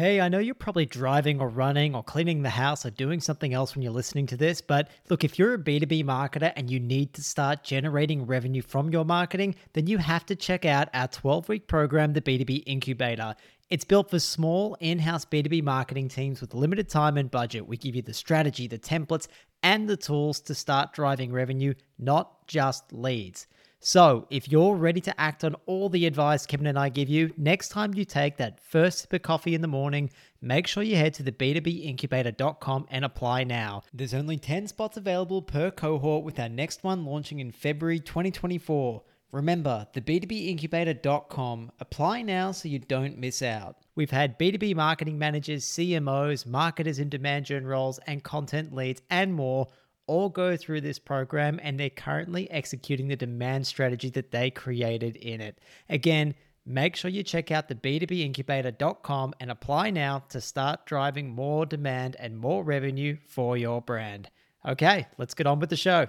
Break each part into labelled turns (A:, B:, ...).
A: Hey, I know you're probably driving or running or cleaning the house or doing something else when you're listening to this, but look, if you're a B2B marketer and you need to start generating revenue from your marketing, then you have to check out our 12 week program, the B2B Incubator. It's built for small in house B2B marketing teams with limited time and budget. We give you the strategy, the templates, and the tools to start driving revenue, not just leads. So, if you're ready to act on all the advice Kevin and I give you, next time you take that first sip of coffee in the morning, make sure you head to the b2bincubator.com and apply now. There's only 10 spots available per cohort with our next one launching in February 2024. Remember, the b2bincubator.com. Apply now so you don't miss out. We've had B2B marketing managers, CMOs, marketers in demand gen roles, and content leads, and more all go through this program and they're currently executing the demand strategy that they created in it. Again, make sure you check out the b2bincubator.com and apply now to start driving more demand and more revenue for your brand. Okay, let's get on with the show.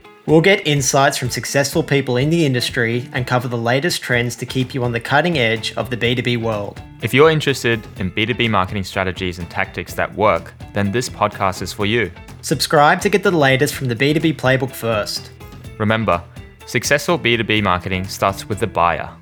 A: We'll get insights from successful people in the industry and cover the latest trends to keep you on the cutting edge of the B2B world.
B: If you're interested in B2B marketing strategies and tactics that work, then this podcast is for you.
A: Subscribe to get the latest from the B2B playbook first.
B: Remember, successful B2B marketing starts with the buyer.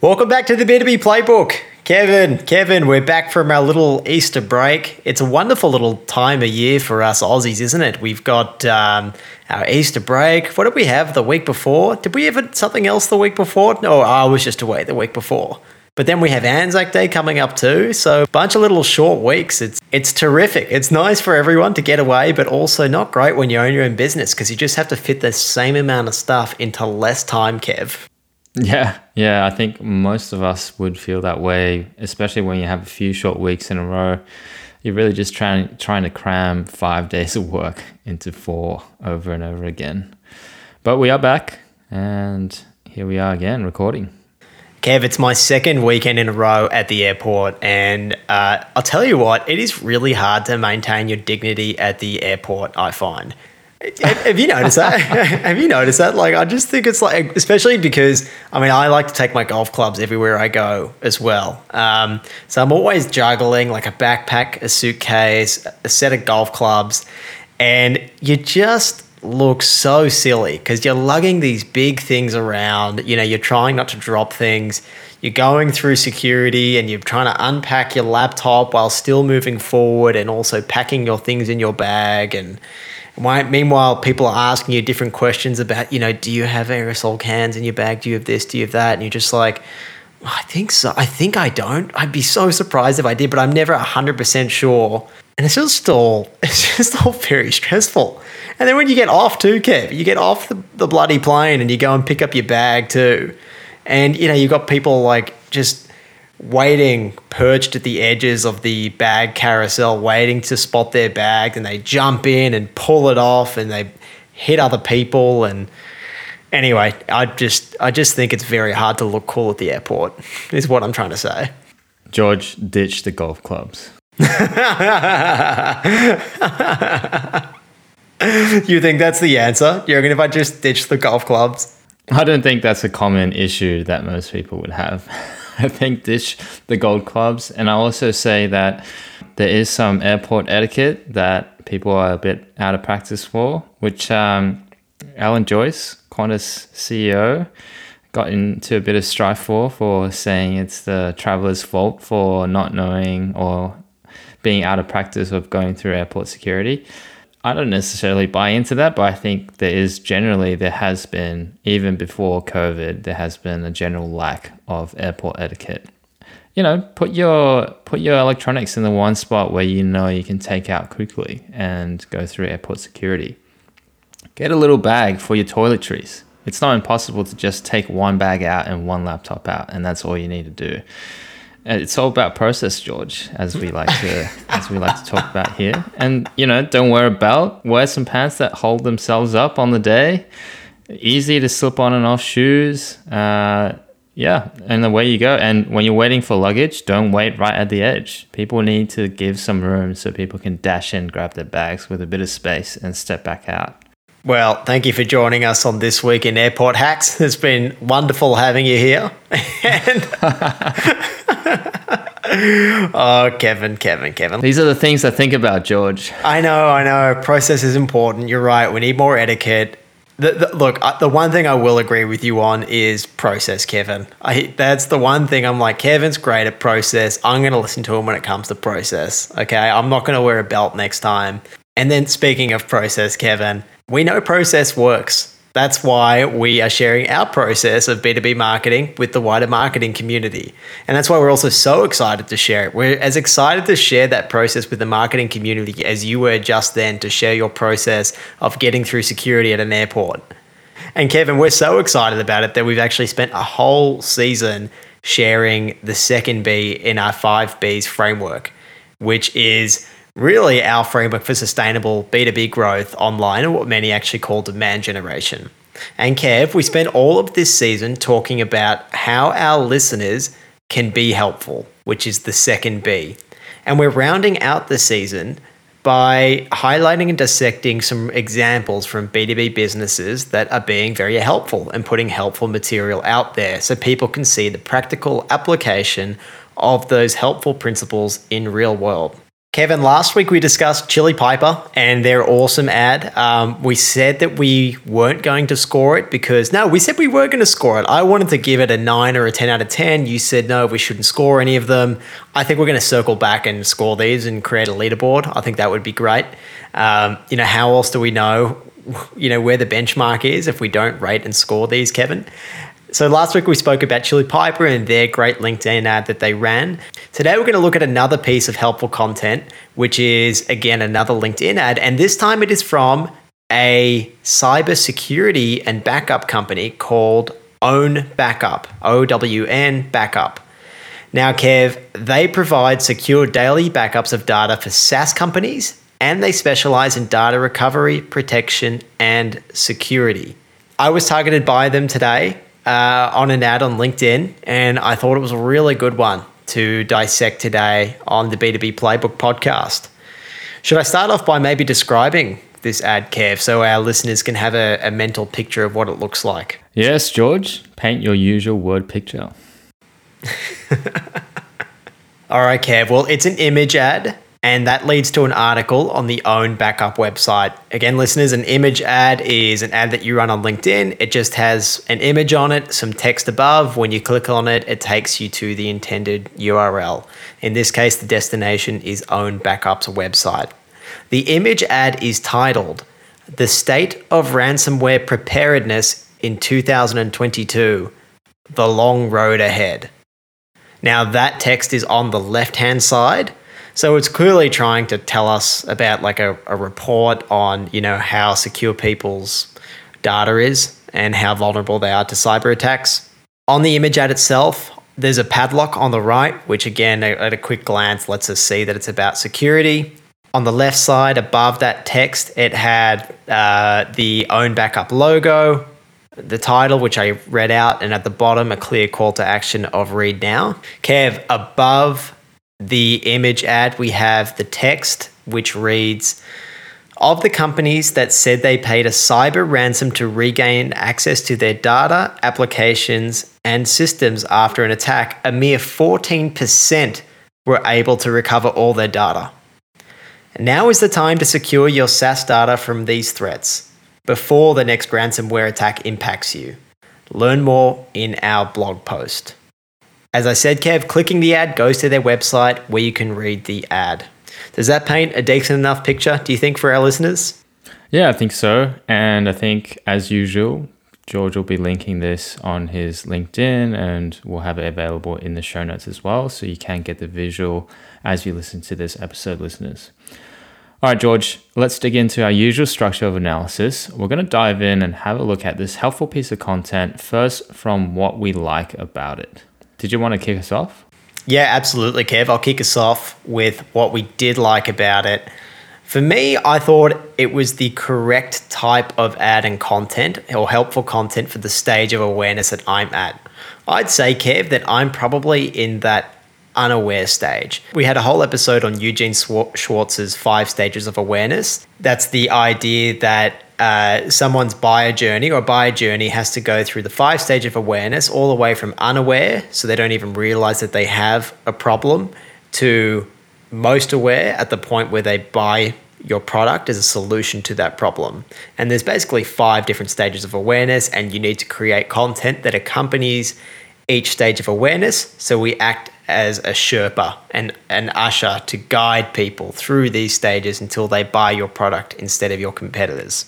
A: Welcome back to the B2B playbook. Kevin, Kevin, we're back from our little Easter break. It's a wonderful little time of year for us Aussies, isn't it? We've got um, our Easter break. What did we have the week before? Did we have something else the week before? No, I was just away the week before. But then we have Anzac Day coming up too. So a bunch of little short weeks. It's it's terrific. It's nice for everyone to get away, but also not great when you own your own business because you just have to fit the same amount of stuff into less time, Kev.
C: Yeah, yeah, I think most of us would feel that way, especially when you have a few short weeks in a row. You're really just trying trying to cram five days of work into four over and over again. But we are back, and here we are again recording.
A: Kev, it's my second weekend in a row at the airport, and uh, I'll tell you what, it is really hard to maintain your dignity at the airport. I find have you noticed that? Have you noticed that? Like, I just think it's like, especially because I mean, I like to take my golf clubs everywhere I go as well. Um, so I'm always juggling like a backpack, a suitcase, a set of golf clubs, and you just look so silly because you're lugging these big things around. You know, you're trying not to drop things. You're going through security and you're trying to unpack your laptop while still moving forward and also packing your things in your bag and Meanwhile, people are asking you different questions about, you know, do you have aerosol cans in your bag? Do you have this? Do you have that? And you're just like, I think so. I think I don't. I'd be so surprised if I did, but I'm never 100% sure. And it's just all, it's just all very stressful. And then when you get off too, Kev, you get off the, the bloody plane and you go and pick up your bag too. And, you know, you've got people like just waiting perched at the edges of the bag carousel waiting to spot their bag and they jump in and pull it off and they hit other people and anyway i just i just think it's very hard to look cool at the airport is what i'm trying to say.
C: George ditch the golf clubs.
A: You think that's the answer? You reckon if i just ditch the golf clubs?
C: I don't think that's a common issue that most people would have I think ditch the gold clubs. And I also say that there is some airport etiquette that people are a bit out of practice for, which um, Alan Joyce, Qantas CEO, got into a bit of strife for, for saying it's the traveler's fault for not knowing or being out of practice of going through airport security. I don't necessarily buy into that, but I think there is generally, there has been, even before COVID, there has been a general lack of airport etiquette. You know, put your put your electronics in the one spot where you know you can take out quickly and go through airport security. Get a little bag for your toiletries. It's not impossible to just take one bag out and one laptop out, and that's all you need to do. It's all about process, George, as we like to as we like to talk about here. And you know, don't wear a belt. Wear some pants that hold themselves up on the day. Easy to slip on and off shoes. Uh, yeah, and away you go. And when you're waiting for luggage, don't wait right at the edge. People need to give some room so people can dash in, grab their bags with a bit of space, and step back out.
A: Well, thank you for joining us on this week in Airport Hacks. It's been wonderful having you here. and oh, Kevin, Kevin, Kevin.
C: These are the things I think about, George.
A: I know, I know. Process is important. You're right. We need more etiquette. The, the, look, the one thing I will agree with you on is process, Kevin. I, that's the one thing I'm like, Kevin's great at process. I'm going to listen to him when it comes to process. Okay. I'm not going to wear a belt next time. And then speaking of process, Kevin, we know process works. That's why we are sharing our process of B2B marketing with the wider marketing community. And that's why we're also so excited to share it. We're as excited to share that process with the marketing community as you were just then to share your process of getting through security at an airport. And Kevin, we're so excited about it that we've actually spent a whole season sharing the second B in our five Bs framework, which is really our framework for sustainable B2B growth online and what many actually call demand generation. And Kev, we spent all of this season talking about how our listeners can be helpful, which is the second B. And we're rounding out the season by highlighting and dissecting some examples from B2B businesses that are being very helpful and putting helpful material out there so people can see the practical application of those helpful principles in real world. Kevin, last week we discussed Chili Piper and their awesome ad. Um, we said that we weren't going to score it because, no, we said we were going to score it. I wanted to give it a 9 or a 10 out of 10. You said, no, we shouldn't score any of them. I think we're going to circle back and score these and create a leaderboard. I think that would be great. Um, you know, how else do we know, you know, where the benchmark is if we don't rate and score these, Kevin? So last week we spoke about Chili Piper and their great LinkedIn ad that they ran. Today we're going to look at another piece of helpful content, which is again another LinkedIn ad, and this time it is from a cybersecurity and backup company called Own Backup, O W N Backup. Now, Kev, they provide secure daily backups of data for SaaS companies and they specialize in data recovery, protection, and security. I was targeted by them today uh, on an ad on LinkedIn, and I thought it was a really good one to dissect today on the B2B Playbook podcast. Should I start off by maybe describing this ad, Kev, so our listeners can have a, a mental picture of what it looks like?
C: Yes, George. Paint your usual word picture.
A: All right, Kev. Well, it's an image ad and that leads to an article on the OwnBackup website. Again, listeners, an image ad is an ad that you run on LinkedIn. It just has an image on it, some text above. When you click on it, it takes you to the intended URL. In this case, the destination is OwnBackup's website. The image ad is titled The State of Ransomware Preparedness in 2022 The Long Road Ahead. Now, that text is on the left hand side so it's clearly trying to tell us about like a, a report on, you know, how secure people's data is and how vulnerable they are to cyber attacks. On the image ad itself, there's a padlock on the right, which again, at a quick glance, lets us see that it's about security. On the left side, above that text, it had uh, the OwnBackup logo, the title, which I read out, and at the bottom, a clear call to action of read now. Kev, above the image ad, we have the text, which reads Of the companies that said they paid a cyber ransom to regain access to their data, applications, and systems after an attack, a mere 14% were able to recover all their data. Now is the time to secure your SaaS data from these threats before the next ransomware attack impacts you. Learn more in our blog post. As I said, Kev, clicking the ad goes to their website where you can read the ad. Does that paint a decent enough picture, do you think, for our listeners?
C: Yeah, I think so. And I think, as usual, George will be linking this on his LinkedIn and we'll have it available in the show notes as well. So you can get the visual as you listen to this episode, listeners. All right, George, let's dig into our usual structure of analysis. We're going to dive in and have a look at this helpful piece of content first from what we like about it. Did you want to kick us off?
A: Yeah, absolutely, Kev. I'll kick us off with what we did like about it. For me, I thought it was the correct type of ad and content or helpful content for the stage of awareness that I'm at. I'd say, Kev, that I'm probably in that unaware stage. We had a whole episode on Eugene Schwartz's five stages of awareness. That's the idea that uh, someone's buyer journey or buyer journey has to go through the five stage of awareness, all the way from unaware, so they don't even realize that they have a problem, to most aware at the point where they buy your product as a solution to that problem. And there's basically five different stages of awareness, and you need to create content that accompanies each stage of awareness. So we act as a Sherpa and an usher to guide people through these stages until they buy your product instead of your competitors.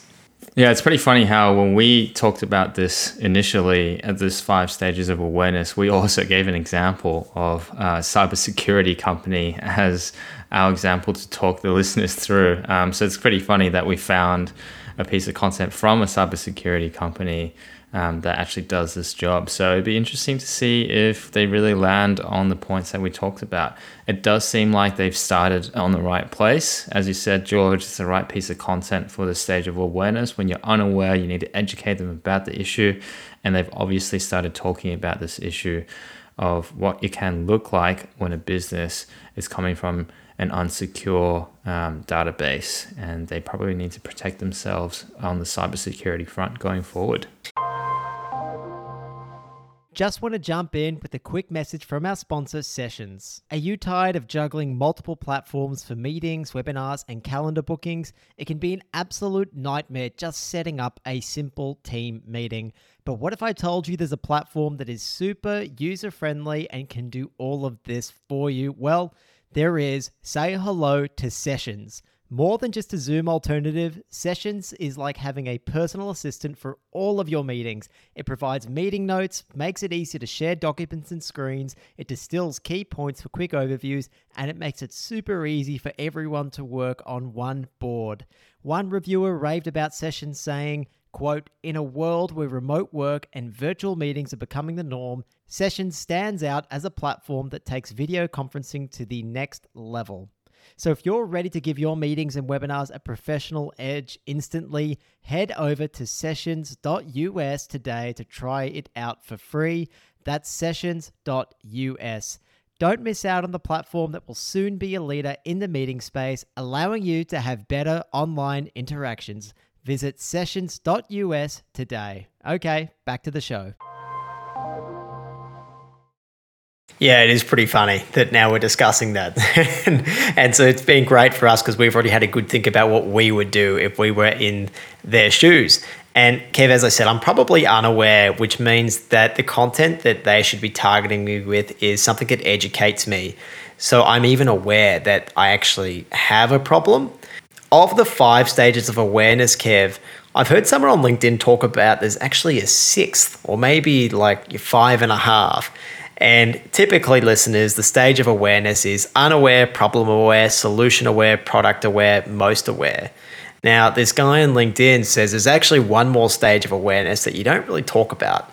C: Yeah, it's pretty funny how when we talked about this initially at this five stages of awareness, we also gave an example of a cybersecurity company as our example to talk the listeners through. Um, so it's pretty funny that we found a piece of content from a cybersecurity company um, that actually does this job. So it'd be interesting to see if they really land on the points that we talked about. It does seem like they've started on the right place. As you said, George, it's the right piece of content for the stage of awareness. When you're unaware, you need to educate them about the issue. And they've obviously started talking about this issue of what it can look like when a business is coming from an unsecure um, database, and they probably need to protect themselves on the cybersecurity front going forward.
D: Just want to jump in with a quick message from our sponsor, Sessions. Are you tired of juggling multiple platforms for meetings, webinars, and calendar bookings? It can be an absolute nightmare just setting up a simple team meeting. But what if I told you there's a platform that is super user friendly and can do all of this for you? Well, there is. Say hello to Sessions. More than just a Zoom alternative, Sessions is like having a personal assistant for all of your meetings. It provides meeting notes, makes it easy to share documents and screens, it distills key points for quick overviews, and it makes it super easy for everyone to work on one board. One reviewer raved about Sessions saying, quote, in a world where remote work and virtual meetings are becoming the norm, Sessions stands out as a platform that takes video conferencing to the next level. So if you're ready to give your meetings and webinars a professional edge instantly, head over to sessions.us today to try it out for free. That's sessions.us. Don't miss out on the platform that will soon be a leader in the meeting space, allowing you to have better online interactions. Visit sessions.us today. Okay, back to the show.
A: Yeah, it is pretty funny that now we're discussing that. and, so it's been great for us because we've already had a good think about what we would do if we were in their shoes. And Kev, as I said, I'm probably unaware, which means that the content that they should be targeting me with is something that educates me. So I'm even aware that I actually have a problem. Of the five stages of awareness, Kev, I've heard someone on LinkedIn talk about there's actually a sixth, or maybe like five and a half. And typically, listeners, the stage of awareness is unaware, problem aware, solution aware, product aware, most aware. Now, this guy on LinkedIn says there's actually one more stage of awareness that you don't really talk about.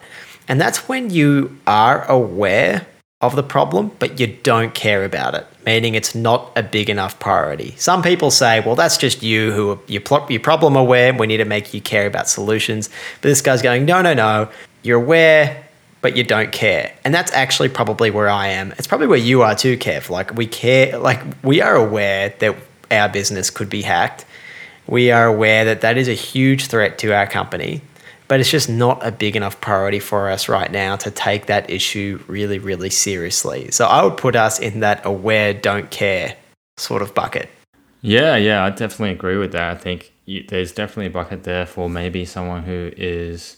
A: And that's when you are aware of the problem, but you don't care about it, meaning it's not a big enough priority. Some people say, well, that's just you who are, you're problem aware. We need to make you care about solutions. But this guy's going, no, no, no. You're aware, but you don't care. And that's actually probably where I am. It's probably where you are too, Kev. Like we care, like we are aware that our business could be hacked. We are aware that that is a huge threat to our company, but it's just not a big enough priority for us right now to take that issue really, really seriously. So I would put us in that aware, don't care sort of bucket.
C: Yeah, yeah, I definitely agree with that. I think you, there's definitely a bucket there for maybe someone who is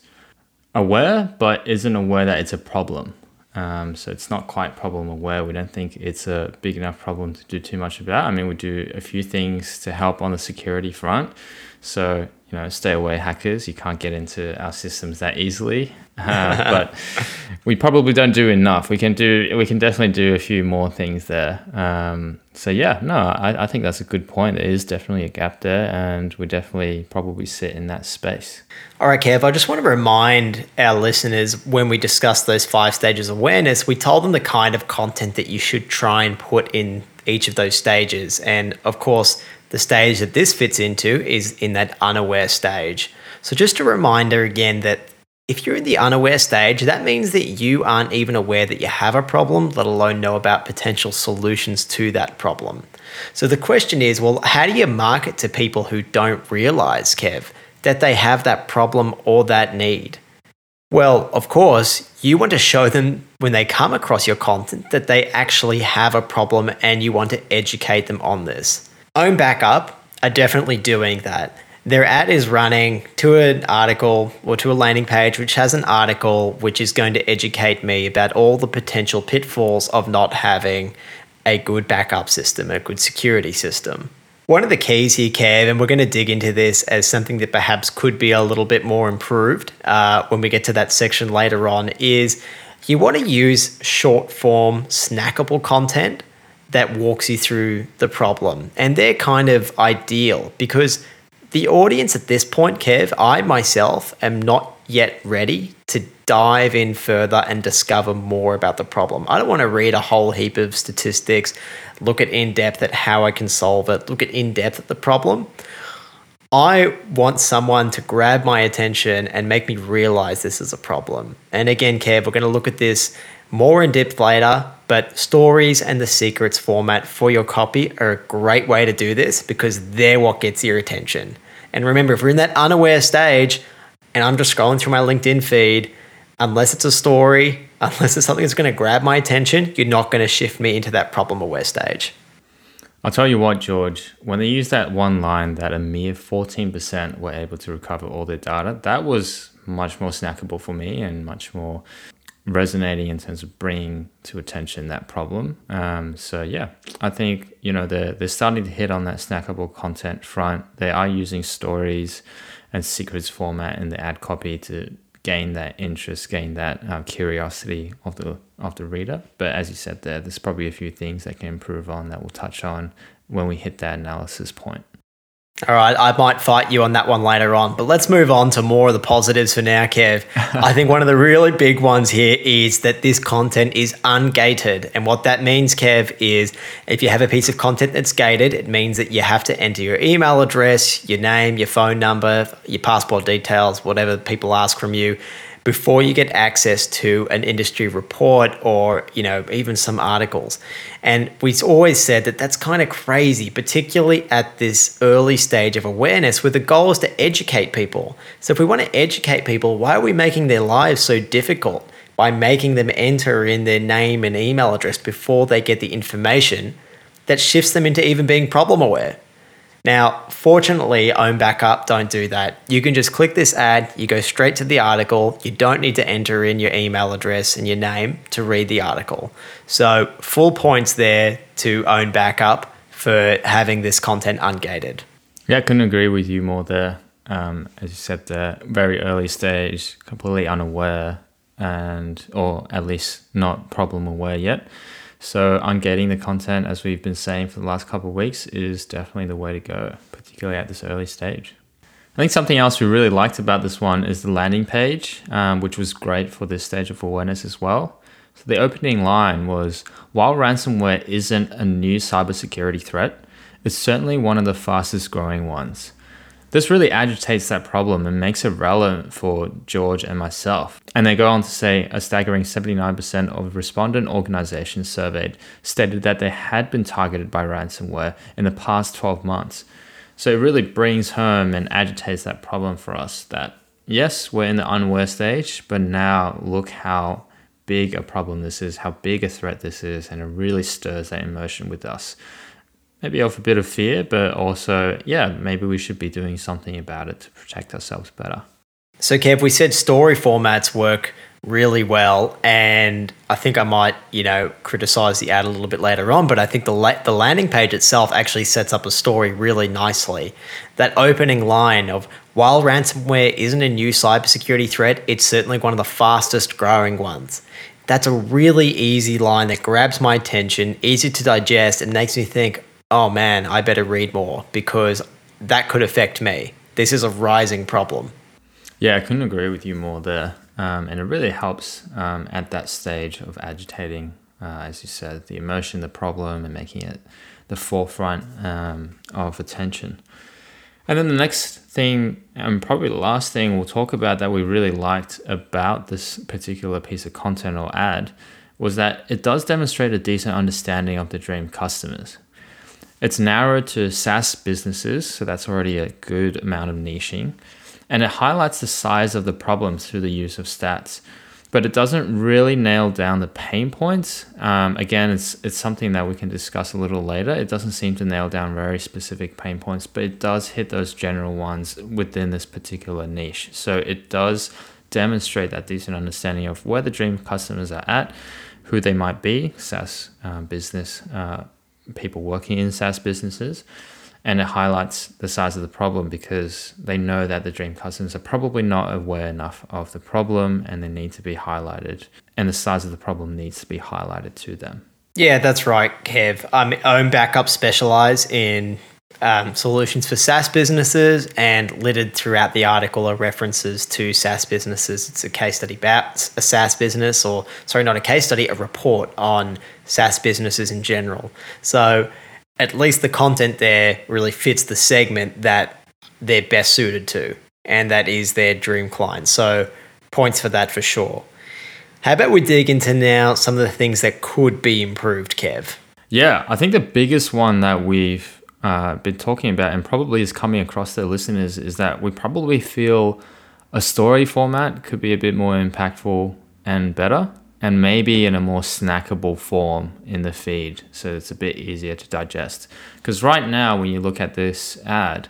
C: aware, but isn't aware that it's a problem. Um, so it's not quite problem aware. We don't think it's a big enough problem to do too much about. I mean, we do a few things to help on the security front. So, you you know, stay away hackers. You can't get into our systems that easily. Uh, but we probably don't do enough. We can do, we can definitely do a few more things there. Um, so yeah, no, I, I think that's a good point. There is definitely a gap there, and we definitely probably sit in that space.
A: All right, Kev, I just want to remind our listeners when we discussed those five stages of awareness, we told them the kind of content that you should try and put in each of those stages. And of course, the stage that this fits into is in that unaware stage. So, just a reminder again that if you're in the unaware stage, that means that you aren't even aware that you have a problem, let alone know about potential solutions to that problem. So the question is well, how do you market to people who don't realize, Kev, that they have that problem or that need? Well, of course, you want to show them when they come across your content that they actually have a problem and you want to educate them on this. OwnBackup are definitely doing that. Their ad is running to an article or to a landing page which has an article which is going to educate me about all the potential pitfalls of not having a good backup system, a good security system. One of the keys here, Kev, and we're going to dig into this as something that perhaps could be a little bit more improved uh, when we get to that section later on, is you want to use short form, snackable content that walks you through the problem. And they're kind of ideal because the audience at this point, Kev, I myself am not yet ready to dive in further and discover more about the problem. I don't want to read a whole heap of statistics, look at in depth at how I can solve it, look at in depth at the problem. I want someone to grab my attention and make me realize this is a problem. And again, Kev, we're going to look at this more in depth later, but stories and the secrets format for your copy are a great way to do this because they're what gets your attention. And remember, if we're in that unaware stage and I'm just scrolling through my LinkedIn feed, unless it's a story, unless it's something that's going to grab my attention, you're not going to shift me into that problem aware stage.
C: I'll tell you what, George, when they used that one line that a mere 14% were able to recover all their data, that was much more snackable for me and much more resonating in terms of bringing to attention that problem. Um, so yeah, I think you know they're they're starting to hit on that snackable content front. They are using stories and secrets format in the ad copy to gain that interest, gain that uh, curiosity of the of the reader. But as you said there, there's probably a few things they can improve on that we'll touch on when we hit that analysis point.
A: All right, I might fight you on that one later on, but let's move on to more of the positives for now, Kev. I think one of the really big ones here is that this content is ungated. And what that means, Kev, is if you have a piece of content that's gated, it means that you have to enter your email address, your name, your phone number, your passport details, whatever people ask from you before you get access to an industry report or you know even some articles. And we've always said that that's kind of crazy particularly at this early stage of awareness where the goal is to educate people. So if we want to educate people why are we making their lives so difficult? By making them enter in their name and email address before they get the information that shifts them into even being problem aware now, fortunately, OwnBackup don't do that. You can just click this ad, you go straight to the article. You don't need to enter in your email address and your name to read the article. So, full points there to OwnBackup for having this content ungated.
C: Yeah, I couldn't agree with you more there. Um, as you said, the very early stage, completely unaware and, or at least not problem aware yet. So ungating the content, as we've been saying for the last couple of weeks, is definitely the way to go, particularly at this early stage. I think something else we really liked about this one is the landing page, um, which was great for this stage of awareness as well. So the opening line was, while ransomware isn't a new cybersecurity threat, it's certainly one of the fastest growing ones. This really agitates that problem and makes it relevant for George and myself. And they go on to say a staggering 79% of respondent organizations surveyed stated that they had been targeted by ransomware in the past 12 months. So it really brings home and agitates that problem for us that yes, we're in the unaware stage, but now look how big a problem this is, how big a threat this is, and it really stirs that emotion with us maybe of a bit of fear, but also, yeah, maybe we should be doing something about it to protect ourselves better.
A: So, Kev, we said story formats work really well, and I think I might, you know, criticize the ad a little bit later on, but I think the la- the landing page itself actually sets up a story really nicely. That opening line of While ransomware isn't a new cybersecurity threat, it's certainly one of the fastest growing ones. That's a really easy line that grabs my attention, easy to digest, and makes me think, oh man, I better read more because that could affect me. This is a rising problem.
C: Yeah, I couldn't agree with you more there. Um, and it really helps um, at that stage of agitating, uh, as you said, the emotion, the problem, and making it the forefront um, of attention. And then the next thing, and probably the last thing we'll talk about that we really liked about this particular piece of content or ad was that it does demonstrate a decent understanding of the dream customers. It's narrowed to SaaS businesses, so that's already a good amount of niching. And it highlights the size of the problem through the use of stats but it doesn't really nail down the pain points. Um, again, it's it's something that we can discuss a little later. It doesn't seem to nail down very specific pain points, but it does hit those general ones within this particular niche. So it does demonstrate that decent understanding of where the dream customers are at, who they might be, SaaS uh, business uh, people working in SaaS businesses, and it highlights the size of the problem because they know that the dream customers are probably not aware enough of the problem and they need to be highlighted and the size of the problem needs to be highlighted to them.
A: Yeah that's right kev. Um, OwnBackup specialize in um, solutions for SaaS businesses and littered throughout the article are references to SaaS businesses. It's a case study about a SaaS business, or sorry, not a case study, a report on SaaS businesses in general. So at least the content there really fits the segment that they're best suited to, and that is their dream client. So, points for that for sure. How about we dig into now some of the things that could be improved, Kev?
C: Yeah, I think the biggest one that we've uh, been talking about and probably is coming across the listeners is that we probably feel a story format could be a bit more impactful and better and maybe in a more snackable form in the feed so it's a bit easier to digest. Because right now, when you look at this ad,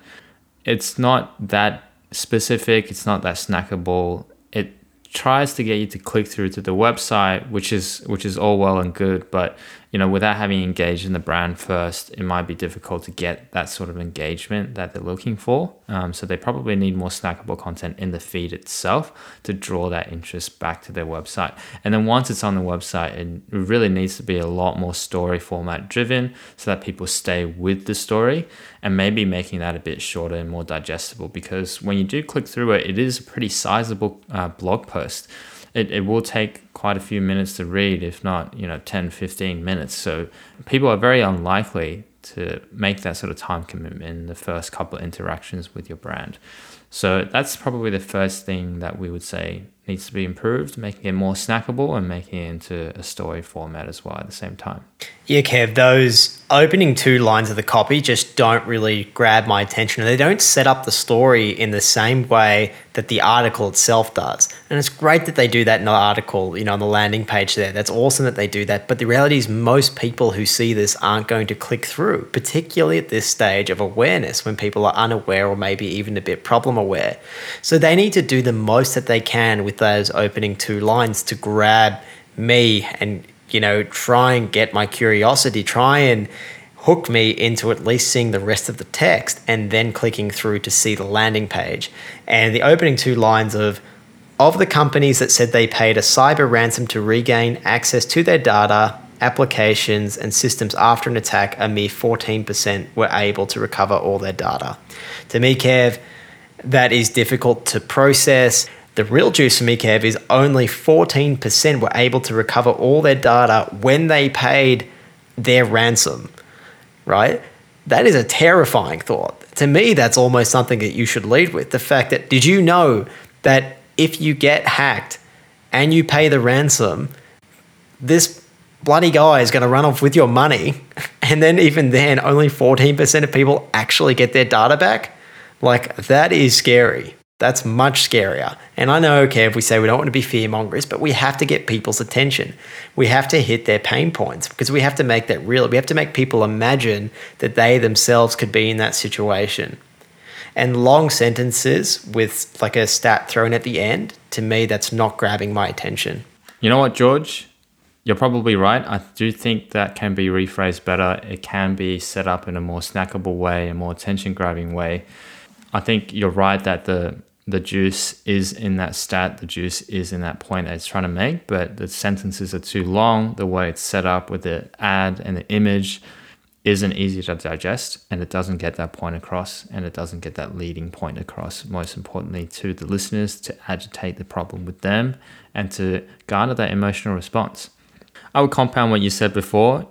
C: it's not that specific, it's not that snackable. It tries to get you to click through to the website, which is which is all well and good, but you know, without having engaged in the brand first, it might be difficult to get that sort of engagement that they're looking for. Um, so they probably need more snackable content in the feed itself to draw that interest back to their website. And then once it's on the website, it really needs to be a lot more story format driven so that people stay with the story and maybe making that a bit shorter and more digestible because when you do click through it, it is a pretty sizable uh, blog post it, it will take quite a few minutes to read, if not, you know, 10, 15 minutes. So people are very unlikely to make that sort of time commitment in the first couple of interactions with your brand. So that's probably the first thing that we would say needs to be improved, making it more snackable and making it into a story format as well at the same time.
A: Yeah, Kev, those opening two lines of the copy just don't really grab my attention. And they don't set up the story in the same way that the article itself does. And it's great that they do that in the article, you know, on the landing page there. That's awesome that they do that. But the reality is, most people who see this aren't going to click through, particularly at this stage of awareness when people are unaware or maybe even a bit problem aware. So they need to do the most that they can with those opening two lines to grab me and, you know, try and get my curiosity, try and hook me into at least seeing the rest of the text and then clicking through to see the landing page. And the opening two lines of of the companies that said they paid a cyber ransom to regain access to their data, applications, and systems after an attack, a mere 14% were able to recover all their data. To me, Kev, that is difficult to process. The real juice for me, Kev, is only 14% were able to recover all their data when they paid their ransom right? That is a terrifying thought. To me, that's almost something that you should lead with. The fact that, did you know that if you get hacked and you pay the ransom, this bloody guy is going to run off with your money. And then, even then, only 14% of people actually get their data back? Like, that is scary. That's much scarier. And I know, okay, if we say we don't want to be fear mongers, but we have to get people's attention. We have to hit their pain points because we have to make that real. We have to make people imagine that they themselves could be in that situation. And long sentences with like a stat thrown at the end, to me, that's not grabbing my attention.
C: You know what, George? You're probably right. I do think that can be rephrased better. It can be set up in a more snackable way, a more attention grabbing way. I think you're right that the the juice is in that stat, the juice is in that point that it's trying to make, but the sentences are too long. The way it's set up with the ad and the image isn't easy to digest and it doesn't get that point across and it doesn't get that leading point across. Most importantly to the listeners to agitate the problem with them and to garner that emotional response. I would compound what you said before.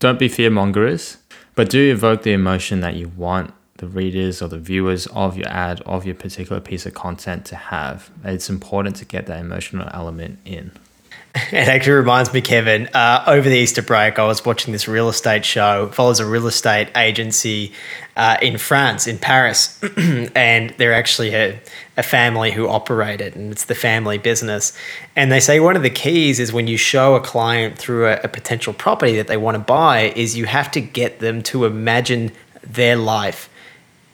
C: Don't be fear mongers but do evoke the emotion that you want the readers or the viewers of your ad of your particular piece of content to have it's important to get that emotional element in
A: It actually reminds me, Kevin. Uh, over the Easter break, I was watching this real estate show. Follows a real estate agency uh, in France, in Paris, and they're actually a, a family who operate it, and it's the family business. And they say one of the keys is when you show a client through a, a potential property that they want to buy, is you have to get them to imagine their life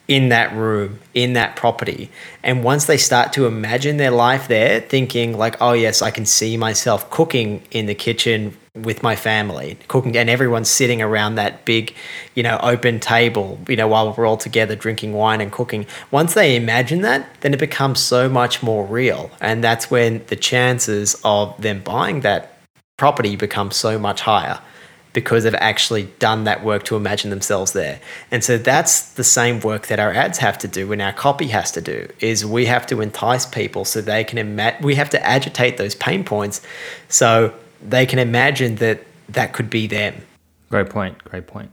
A: in that room, in that property. And once they start to imagine their life there, thinking like, oh, yes, I can see myself cooking in the kitchen with my family, cooking, and everyone's sitting around that big, you know, open table, you know, while we're all together drinking wine and cooking. Once they imagine that, then it becomes so much more real. And that's when the chances of them buying that property become so much higher because they've actually done that work to imagine themselves there. And so that's the same work that our ads have to do and our copy has to do is we have to entice people so they can imagine we have to agitate those pain points so they can imagine that that could be them.
C: Great point. Great point.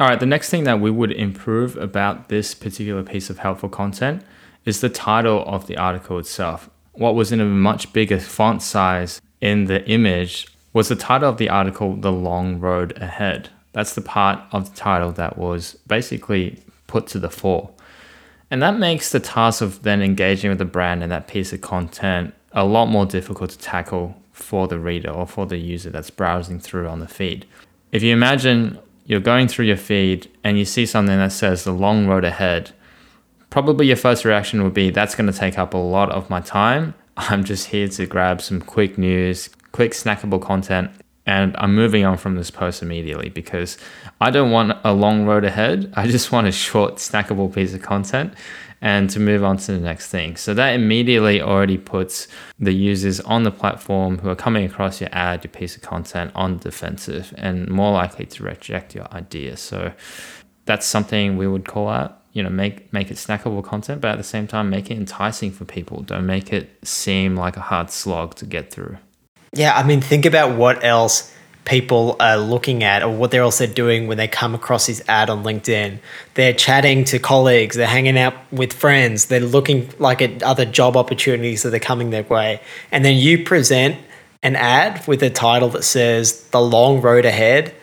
C: All right, the next thing that we would improve about this particular piece of helpful content is the title of the article itself. What was in a much bigger font size in the image was the title of the article The Long Road Ahead. That's the part of the title that was basically put to the fore. And that makes the task of then engaging with the brand and that piece of content a lot more difficult to tackle for the reader or for the user that's browsing through on the feed. If you imagine you're going through your feed and you see something that says the long road ahead, probably your first reaction would be that's going to take up a lot of my time. I'm just here to grab some quick news, quick snackable content and I'm moving on from this post immediately because I don't want a long road ahead. I just want a short snackable piece of content and to move on to the next thing. So that immediately already puts the users on the platform who are coming across your ad, your piece of content on the defensive and more likely to reject your idea. So that's something we would call out you know make make it snackable content but at the same time make it enticing for people don't make it seem like a hard slog to get through
A: yeah, I mean, think about what else people are looking at or what they're also doing when they come across this ad on LinkedIn. They're chatting to colleagues, they're hanging out with friends, they're looking like at other job opportunities that are coming their way. And then you present an ad with a title that says the long road ahead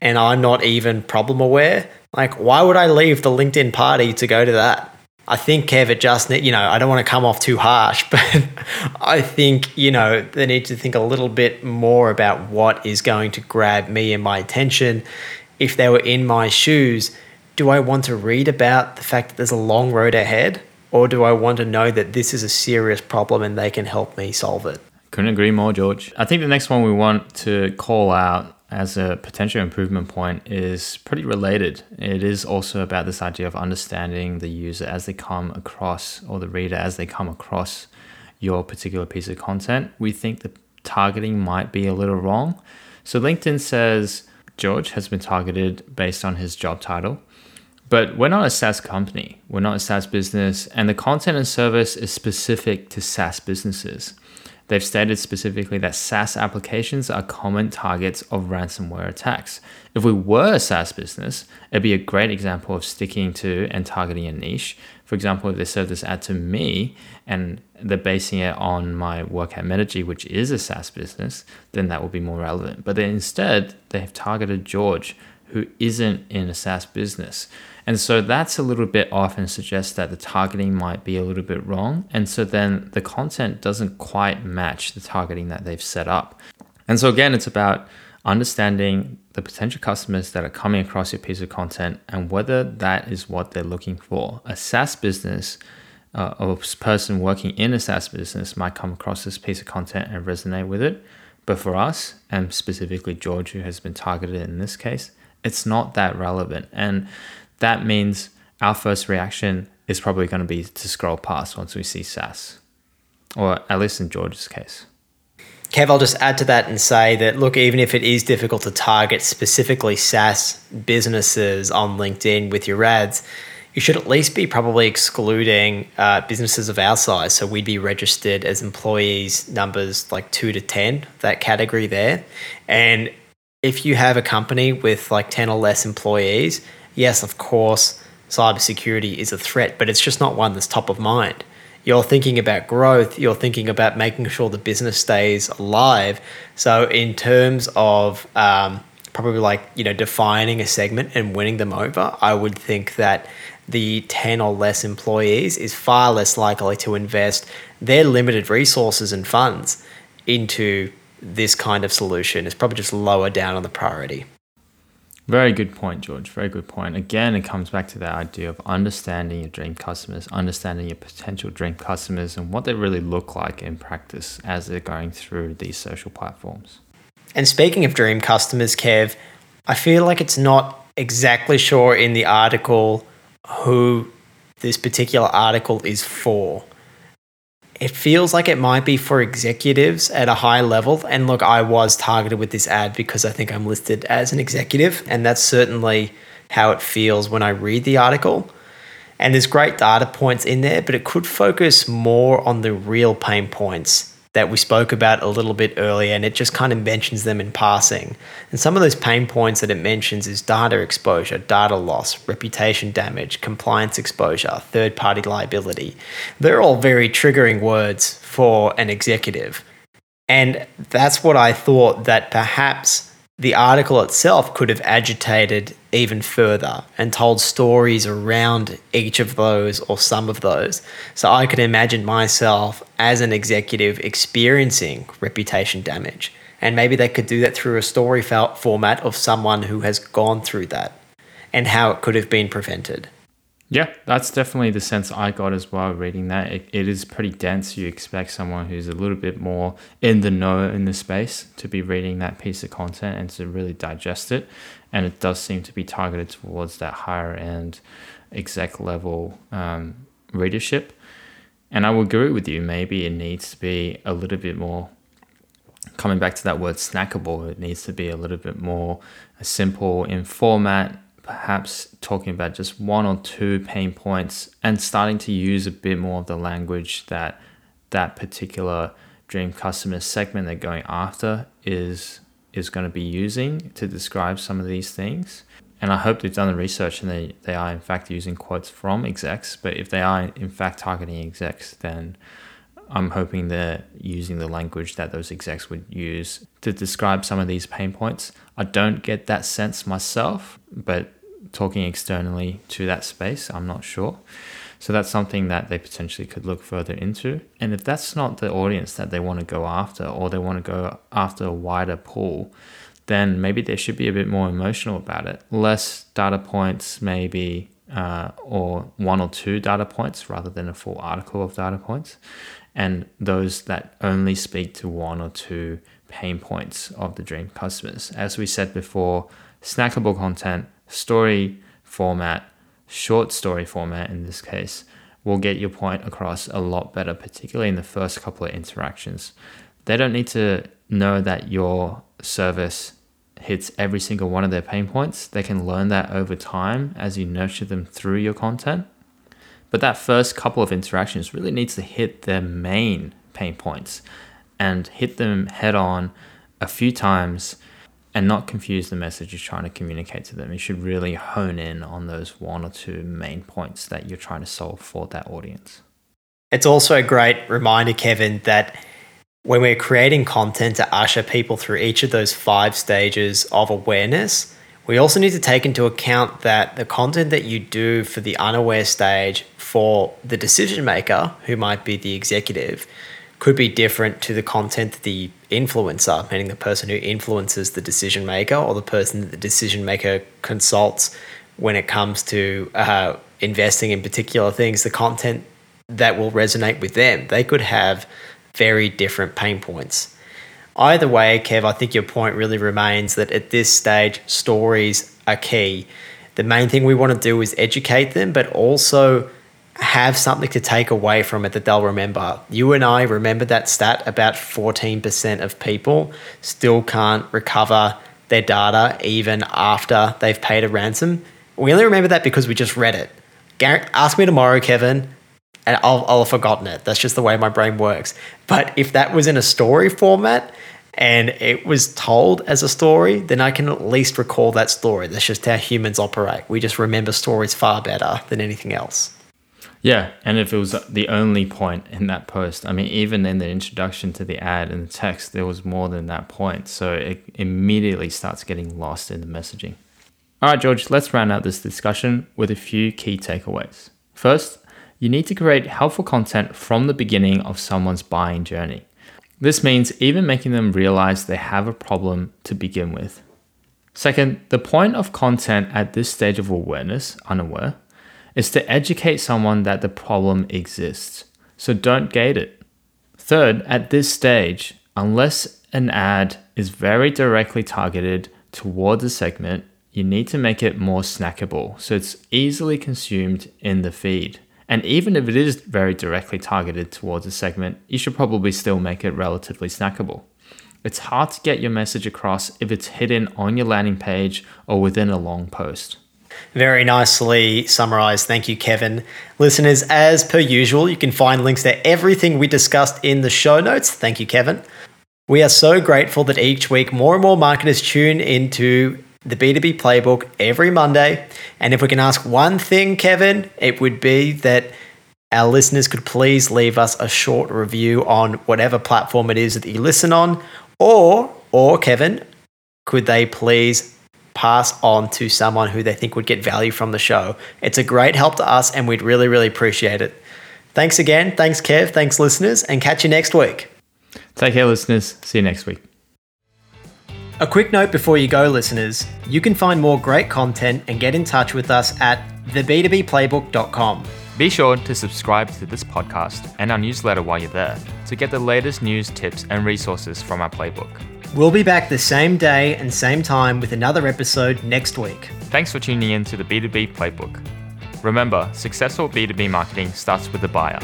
A: and I'm not even problem aware. Like, why would I leave the LinkedIn party to go to that? I think Kev, it just you know, I don't want to come off too harsh, but I think you know they need to think a little bit more about what is going to grab me and my attention. If they were in my shoes, do I want to read about the fact that there's a long road ahead, or do I want to know that this is a serious problem and they can help me solve it?
C: Couldn't agree more, George. I think the next one we want to call out as a potential improvement point is pretty related. It is also about this idea of understanding the user as they come across, or the reader as they come across your particular piece of content. We think the targeting might be a little wrong. So LinkedIn says George has been targeted based on his job title. But we're not a SaaS company. We're not a SaaS business, and the content and service is specific to SaaS businesses. They've stated specifically that SaaS applications are common targets of ransomware attacks. If we were a SaaS business, it'd be a great example of sticking to and targeting a niche. For example, if they serve this ad to me and they're basing it on my work at Metigy, which is a SaaS business, then that would be more relevant. But then instead, they have targeted George, who isn't in a SaaS business. And so that's a little bit off and suggests that the targeting might be a little bit wrong. And so then the content doesn't quite match the targeting that they've set up. And so again, it's about understanding the potential customers that are coming across your piece of content and whether that is what they're looking for. A SaaS business uh, or a person working in a SaaS business might come across this piece of content and resonate with it. But for us, and specifically George, who has been targeted in this case, it's not that relevant. And that means our first reaction is probably going to be to scroll past once we see SaaS, or at least in George's case.
A: Kev, I'll just add to that and say that look, even if it is difficult to target specifically SaaS businesses on LinkedIn with your ads, you should at least be probably excluding uh, businesses of our size. So we'd be registered as employees numbers like two to 10, that category there. And if you have a company with like 10 or less employees, yes, of course, cybersecurity is a threat, but it's just not one that's top of mind. You're thinking about growth, you're thinking about making sure the business stays alive. So, in terms of um, probably like, you know, defining a segment and winning them over, I would think that the 10 or less employees is far less likely to invest their limited resources and funds into this kind of solution. It's probably just lower down on the priority.
C: Very good point, George. Very good point. Again, it comes back to that idea of understanding your dream customers, understanding your potential dream customers, and what they really look like in practice as they're going through these social platforms.
A: And speaking of dream customers, Kev, I feel like it's not exactly sure in the article who this particular article is for. It feels like it might be for executives at a high level. And look, I was targeted with this ad because I think I'm listed as an executive. And that's certainly how it feels when I read the article. And there's great data points in there, but it could focus more on the real pain points that we spoke about a little bit earlier, and it just kind of mentions them in passing. And some of those pain points that it mentions is data exposure, data loss, reputation damage, compliance exposure, third party liability. They're all very triggering words for an executive. And that's what I thought that perhaps the article itself could have agitated even further and told stories around each of those or some of those. So I could imagine myself as an executive experiencing reputation damage. And maybe they could do that through a story format of someone who has gone through that and how it could have been prevented.
C: Yeah, that's definitely the sense I got as well reading that. It, it is pretty dense. You expect someone who's a little bit more in the know in the space to be reading that piece of content and to really digest it. And it does seem to be targeted towards that higher end exec level um, readership. And I will agree with you. Maybe it needs to be a little bit more coming back to that word snackable, it needs to be a little bit more simple in format, perhaps talking about just one or two pain points and starting to use a bit more of the language that that particular dream customer segment they're going after is is going to be using to describe some of these things. And I hope they've done the research and they, they are in fact using quotes from execs. But if they are in fact targeting execs, then I'm hoping they're using the language that those execs would use to describe some of these pain points. I don't get that sense myself, but talking externally to that space, I'm not sure. So that's something that they potentially could look further into. And if that's not the audience that they want to go after, or they want to go after a wider pool, then maybe they should be a bit more emotional about it. Less data points, maybe, uh, or one or two data points rather than a full article of data points and those that only speak to one or two pain points of the dream customers. As we said before, snackable content, story format, short story format in this case, will get your point across a lot better, particularly in the first couple of interactions. They don't need to know that your service hits every single one of their pain points. They can learn that over time as you nurture them through your content. But that first couple of interactions really needs to hit their main pain points and hit them head on a few times and not confuse the message you're trying to communicate to them. You should really hone in on those one or two main points that you're trying to solve for that audience.
A: It's also a great reminder, Kevin, that when we're creating content to usher people through each of those five stages of awareness, we also need to take into account that the content that you do for the unaware stage for the decision maker, who might be the executive, could be different to the content that the influencer, meaning the person who influences the decision maker or the person that the decision maker consults when it comes to uh, investing in particular things, the content that will resonate with them. They could have very different pain points. Either way, Kev, I think your point really remains that at this stage, stories are key. The main thing we want to do is educate them, but also have something to take away from it that they'll remember. You and I remember that stat about 14% of people still can't recover their data even after they've paid a ransom. We only remember that because we just read it. ask me tomorrow, Kevin, and I'll, I'll have forgotten it. That's just the way my brain works. But if that was in a story format, and it was told as a story, then I can at least recall that story. That's just how humans operate. We just remember stories far better than anything else.
C: Yeah, and if it was the only point in that post, I mean, even in the introduction to the ad and the text, there was more than that point. So it immediately starts getting lost in the messaging. All right, George, let's round out this discussion with a few key takeaways. First, you need to create helpful content from the beginning of someone's buying journey. This means even making them realize they have a problem to begin with. Second, the point of content at this stage of awareness, unaware, is to educate someone that the problem exists. So don't gate it. Third, at this stage, unless an ad is very directly targeted towards a segment, you need to make it more snackable so it's easily consumed in the feed. And even if it is very directly targeted towards a segment, you should probably still make it relatively snackable. It's hard to get your message across if it's hidden on your landing page or within a long post.
A: Very nicely summarized. Thank you, Kevin. Listeners, as per usual, you can find links to everything we discussed in the show notes. Thank you, Kevin. We are so grateful that each week more and more marketers tune into the B2B playbook every Monday. And if we can ask one thing, Kevin, it would be that our listeners could please leave us a short review on whatever platform it is that you listen on. Or, or Kevin, could they please pass on to someone who they think would get value from the show. It's a great help to us, and we'd really, really appreciate it. Thanks again. Thanks, Kev. Thanks, listeners, and catch you next week.
C: Take care, listeners. See you next week.
A: A quick note before you go, listeners you can find more great content and get in touch with us at theb2bplaybook.com.
B: Be sure to subscribe to this podcast and our newsletter while you're there to get the latest news, tips, and resources from our playbook.
A: We'll be back the same day and same time with another episode next week.
B: Thanks for tuning in to the B2B Playbook. Remember, successful B2B marketing starts with the buyer.